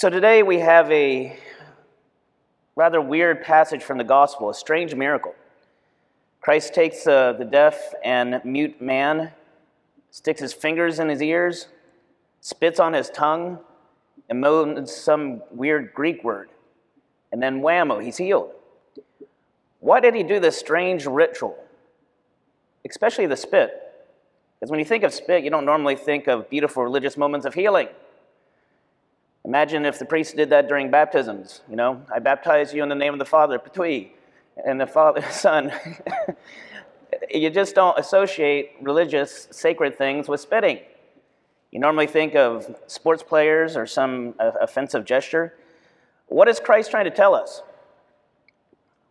So today we have a rather weird passage from the gospel, a strange miracle. Christ takes uh, the deaf and mute man, sticks his fingers in his ears, spits on his tongue, and moans some weird Greek word. And then whammo, he's healed. Why did he do this strange ritual? Especially the spit. Because when you think of spit, you don't normally think of beautiful religious moments of healing. Imagine if the priest did that during baptisms. You know, I baptize you in the name of the Father, Patui, and the Father, Son. you just don't associate religious, sacred things with spitting. You normally think of sports players or some uh, offensive gesture. What is Christ trying to tell us?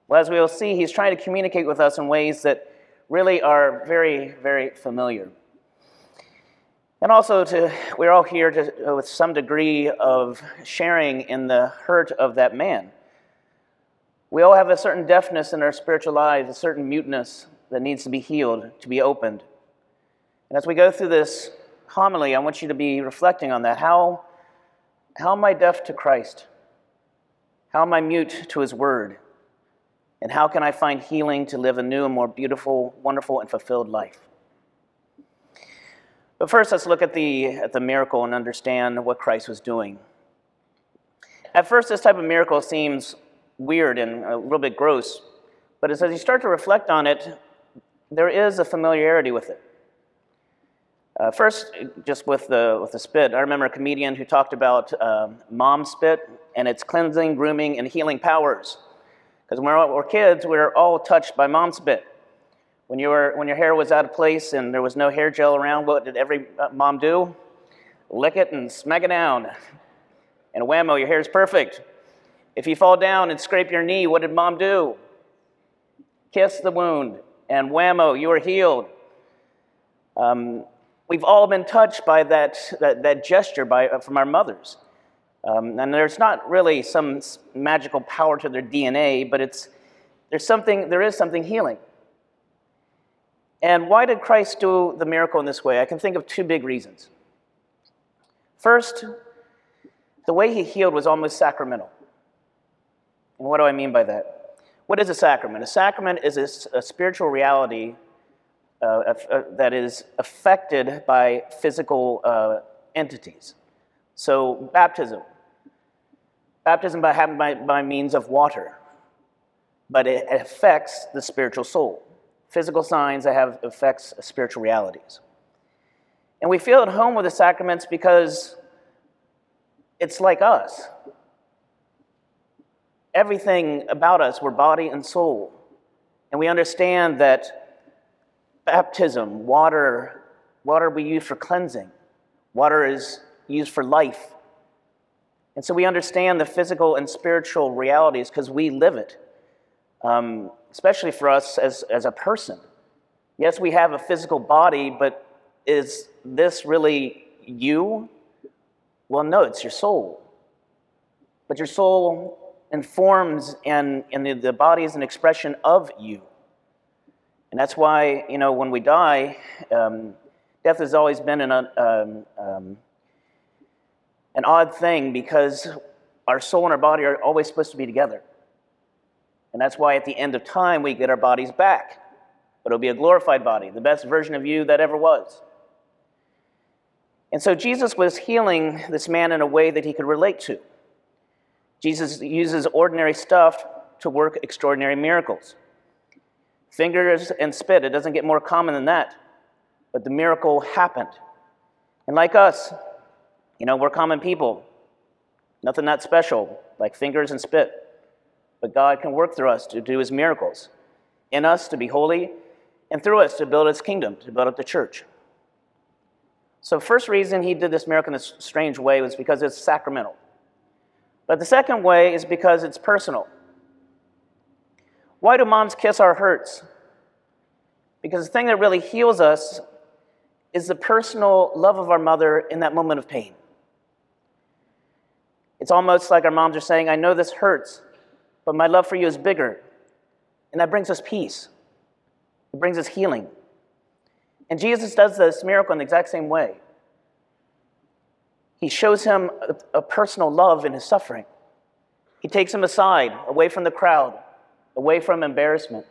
Well, as we will see, he's trying to communicate with us in ways that really are very, very familiar. And also, to, we're all here to, uh, with some degree of sharing in the hurt of that man. We all have a certain deafness in our spiritual lives, a certain muteness that needs to be healed, to be opened. And as we go through this homily, I want you to be reflecting on that. How, how am I deaf to Christ? How am I mute to his word? And how can I find healing to live a new and more beautiful, wonderful, and fulfilled life? But first, let's look at the, at the miracle and understand what Christ was doing. At first, this type of miracle seems weird and a little bit gross, but as you start to reflect on it, there is a familiarity with it. Uh, first, just with the, with the spit, I remember a comedian who talked about um, mom spit and its cleansing, grooming, and healing powers. Because when we we're kids, we we're all touched by mom spit. When, you were, when your hair was out of place and there was no hair gel around, what did every uh, mom do? Lick it and smack it down. And whammo, your hair is perfect. If you fall down and scrape your knee, what did mom do? Kiss the wound, and whammo, you are healed. Um, we've all been touched by that, that, that gesture by, uh, from our mothers. Um, and there's not really some magical power to their DNA, but it's, there's something, there is something healing. And why did Christ do the miracle in this way? I can think of two big reasons. First, the way he healed was almost sacramental. And what do I mean by that? What is a sacrament? A sacrament is a, a spiritual reality uh, uh, that is affected by physical uh, entities. So, baptism. Baptism by, by, by means of water, but it affects the spiritual soul physical signs that have affects uh, spiritual realities. And we feel at home with the sacraments because it's like us. Everything about us, we're body and soul. And we understand that baptism, water, water we use for cleansing, water is used for life. And so we understand the physical and spiritual realities because we live it. Um, especially for us as, as a person. Yes, we have a physical body, but is this really you? Well, no, it's your soul. But your soul informs, and, and the, the body is an expression of you. And that's why, you know, when we die, um, death has always been an, um, um, an odd thing because our soul and our body are always supposed to be together. And that's why at the end of time we get our bodies back. But it'll be a glorified body, the best version of you that ever was. And so Jesus was healing this man in a way that he could relate to. Jesus uses ordinary stuff to work extraordinary miracles. Fingers and spit, it doesn't get more common than that. But the miracle happened. And like us, you know, we're common people. Nothing that special, like fingers and spit. But God can work through us to do his miracles, in us to be holy, and through us to build his kingdom, to build up the church. So, first reason he did this miracle in this strange way was because it's sacramental. But the second way is because it's personal. Why do moms kiss our hurts? Because the thing that really heals us is the personal love of our mother in that moment of pain. It's almost like our moms are saying, I know this hurts, but my love for you is bigger. And that brings us peace, it brings us healing. And Jesus does this miracle in the exact same way. He shows him a, personal love in his suffering. He takes him aside, away from the crowd, away from embarrassment.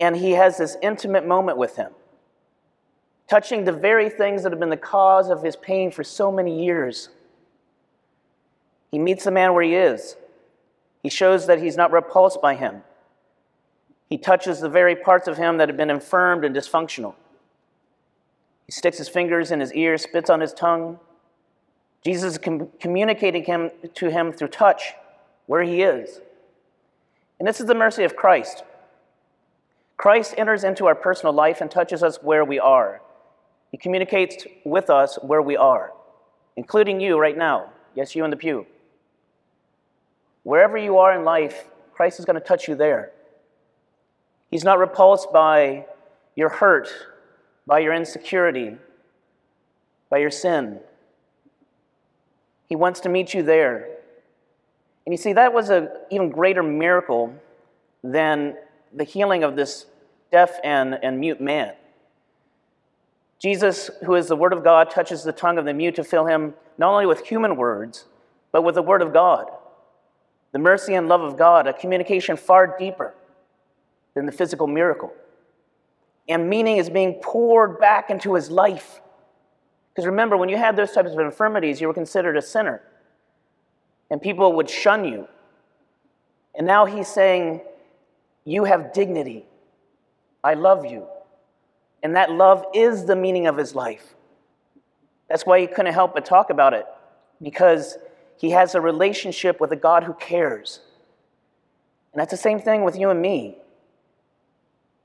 And he has this intimate moment with him, touching the very things that have been the cause of his pain for so many years. He meets the man where he is. He shows that he's not repulsed by him. He touches the very parts of him that have been infirmed and dysfunctional. He sticks his fingers in his ears, spits on his tongue. Jesus is com- communicating him, to him through touch where he is. And this is the mercy of Christ. Christ enters into our personal life and touches us where we are. He communicates with us where we are, including you right now. Yes, you in the pew. Wherever you are in life, Christ is going to touch you there. He's not repulsed by your hurt, by your insecurity, by your sin. He wants to meet you there. And you see, that was an even greater miracle than the healing of this deaf and, and mute man. Jesus, who is the Word of God, touches the tongue of the mute to fill him not only with human words, but with the Word of God. The mercy and love of God, a communication far deeper than the physical miracle. And meaning is being poured back into his life. Because remember, when you had those types of infirmities, you were considered a sinner. And people would shun you. And now he's saying, You have dignity. I love you. And that love is the meaning of his life. That's why he couldn't help but talk about it, because he has a relationship with a God who cares. And that's the same thing with you and me.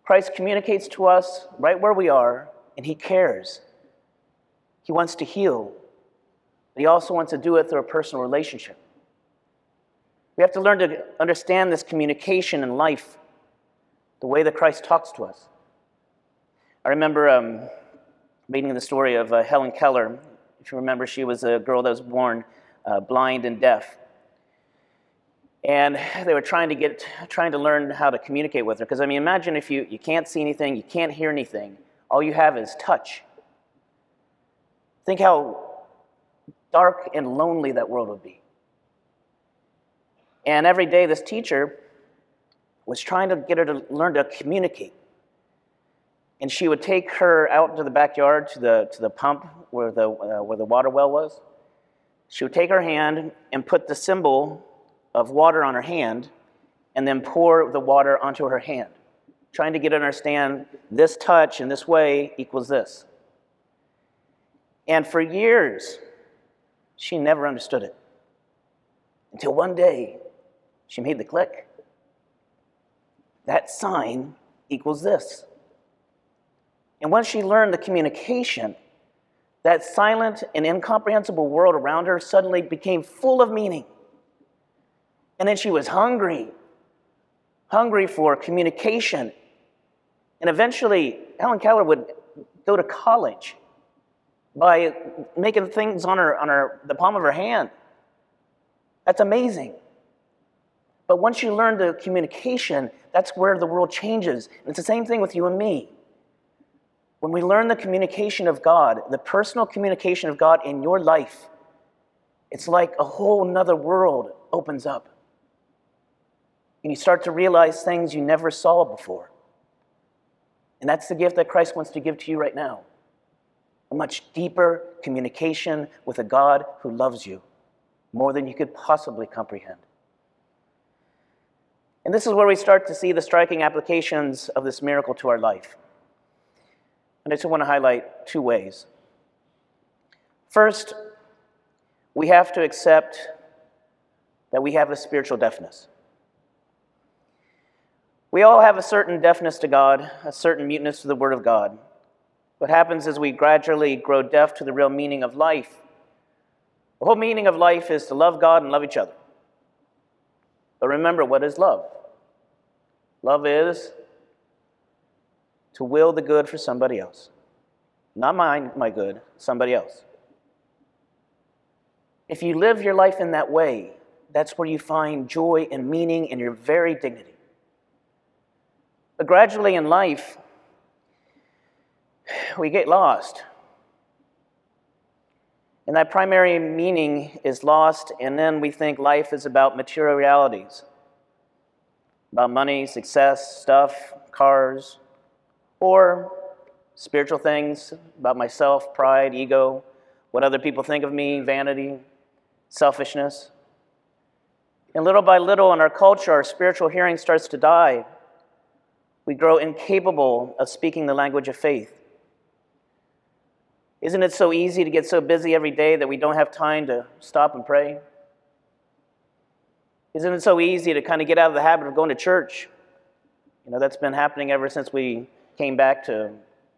Christ communicates to us right where we are, and he cares. He wants to heal, but he also wants to do it through a personal relationship. We have to learn to understand this communication in life, the way that Christ talks to us. I remember um, reading the story of uh, Helen Keller. If you remember, she was a girl that was born uh, blind and deaf. And they were trying to get, trying to learn how to communicate with her. Because I mean, imagine if you, you can't see anything, you can't hear anything, all you have is touch. Think how dark and lonely that world would be. And every day, this teacher was trying to get her to learn to communicate and she would take her out into the backyard to the, to the pump where the, uh, where the water well was. She would take her hand and put the symbol of water on her hand and then pour the water onto her hand, trying to get her to understand this touch in this way equals this. And for years, she never understood it. Until one day, she made the click. That sign equals this. And once she learned the communication, that silent and incomprehensible world around her suddenly became full of meaning. And then she was hungry, hungry for communication. And eventually, Helen Keller would go to college by making things on her on her the palm of her hand. That's amazing. But once you learn the communication, that's where the world changes. And it's the same thing with you and me. When we learn the communication of God, the personal communication of God in your life, it's like a whole nother world opens up. And you start to realize things you never saw before. And that's the gift that Christ wants to give to you right now a much deeper communication with a God who loves you more than you could possibly comprehend. And this is where we start to see the striking applications of this miracle to our life. And I just want to highlight two ways. First, we have to accept that we have a spiritual deafness. We all have a certain deafness to God, a certain muteness to the Word of God. What happens is we gradually grow deaf to the real meaning of life. The whole meaning of life is to love God and love each other. But remember, what is love? Love is to will the good for somebody else. Not mine, my good, somebody else. If you live your life in that way, that's where you find joy and meaning in your very dignity. But gradually in life, we get lost. And that primary meaning is lost, and then we think life is about material realities about money, success, stuff, cars, or spiritual things about myself, pride, ego, what other people think of me, vanity, selfishness. And little by little in our culture, our spiritual hearing starts to die. We grow incapable of speaking the language of faith. Isn't it so easy to get so busy every day that we don't have time to stop and pray? Isn't it so easy to kind of get out of the habit of going to church? You know, that's been happening ever since we came back to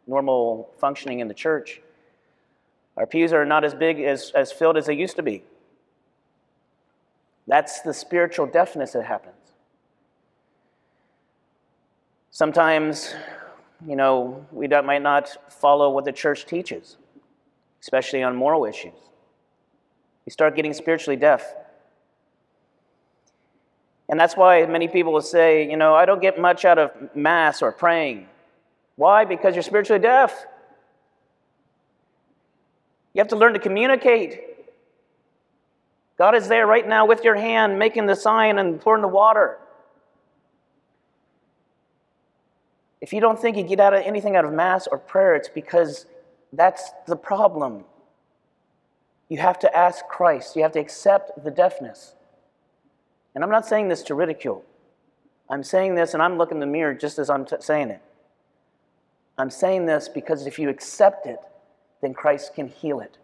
normal functioning in the church. Our pews are not as big as, as filled as they used to be. That's the spiritual deafness that happens. Sometimes, you know, we might not follow what the church teaches especially on moral issues. We start getting spiritually deaf. And that's why many people will say, you know, I don't get much out of Mass or praying. Why? Because you're spiritually deaf. You have to learn to communicate. God is there right now with your hand, making the sign and pouring the water. If you don't think you get out of anything out of Mass or prayer, it's because that's the problem. You have to ask Christ, you have to accept the deafness. And I'm not saying this to ridicule. I'm saying this and I'm looking in the mirror just as I'm t- saying it. I'm saying this because if you accept it, then Christ can heal it.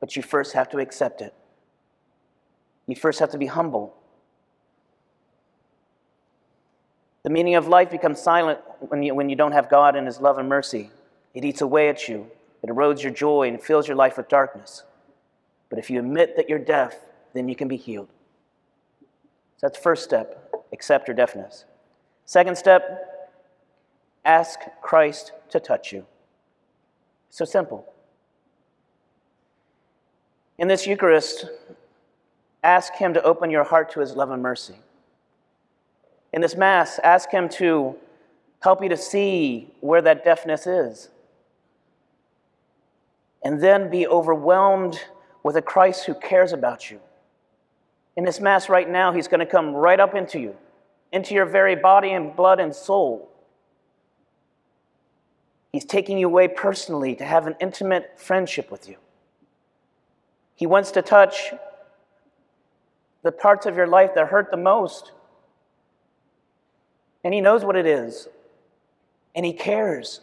But you first have to accept it. You first have to be humble. The meaning of life becomes silent when you, when you don't have God and His love and mercy. It eats away at you, it erodes your joy and fills your life with darkness. But if you admit that you're deaf, then you can be healed. So that's first step accept your deafness. Second step ask Christ to touch you. So simple. In this Eucharist, ask Him to open your heart to His love and mercy. In this Mass, ask Him to help you to see where that deafness is and then be overwhelmed with a Christ who cares about you. In this Mass right now, He's going to come right up into you, into your very body and blood and soul. He's taking you away personally to have an intimate friendship with you. He wants to touch the parts of your life that hurt the most. And He knows what it is, and He cares.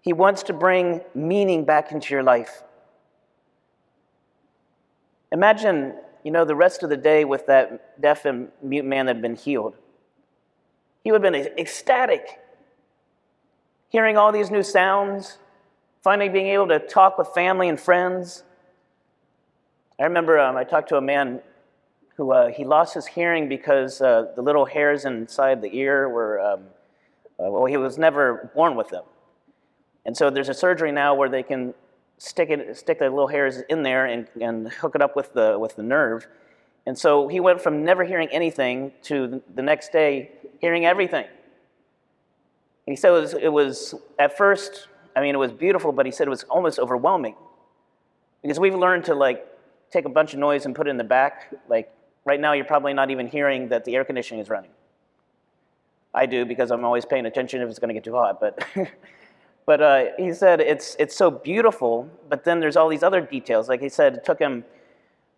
He wants to bring meaning back into your life. Imagine, you know, the rest of the day with that deaf and mute man that had been healed. He would have been ecstatic, hearing all these new sounds, finally being able to talk with family and friends. I remember um, I talked to a man who uh, he lost his hearing because uh, the little hairs inside the ear were, um, uh, well, he was never born with them. And so there's a surgery now where they can stick it, stick the little hairs in there and, and hook it up with the, with the nerve. And so he went from never hearing anything to the next day hearing everything. And he said it was, it was, at first, I mean, it was beautiful, but he said it was almost overwhelming. Because we've learned to like take a bunch of noise and put it in the back. Like right now, you're probably not even hearing that the air conditioning is running. I do because I'm always paying attention if it's going to get too hot. But But uh, he said it's, it's so beautiful, but then there's all these other details. Like he said, it took him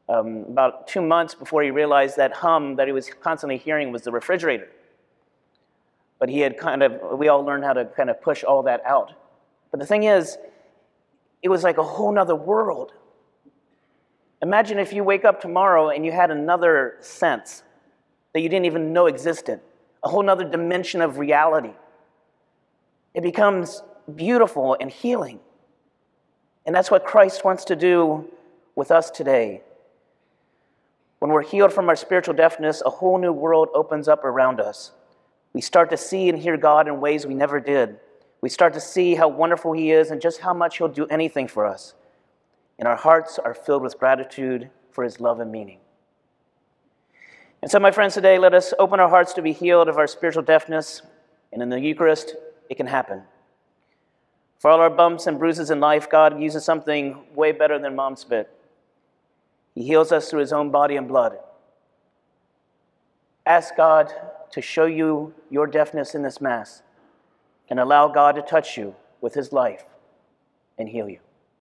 um, about two months before he realized that hum that he was constantly hearing was the refrigerator. But he had kind of, we all learned how to kind of push all that out. But the thing is, it was like a whole nother world. Imagine if you wake up tomorrow and you had another sense that you didn't even know existed, a whole nother dimension of reality. It becomes beautiful and healing. And that's what Christ wants to do with us today. When we're healed from our spiritual deafness, a whole new world opens up around us. We start to see and hear God in ways we never did. We start to see how wonderful He is and just how much He'll do anything for us. And our hearts are filled with gratitude for His love and meaning. And so, my friends, today let us open our hearts to be healed of our spiritual deafness. And in the Eucharist, it can happen. For all our bumps and bruises in life, God uses something way better than mom spit. He heals us through his own body and blood. Ask God to show you your deafness in this Mass and allow God to touch you with his life and heal you.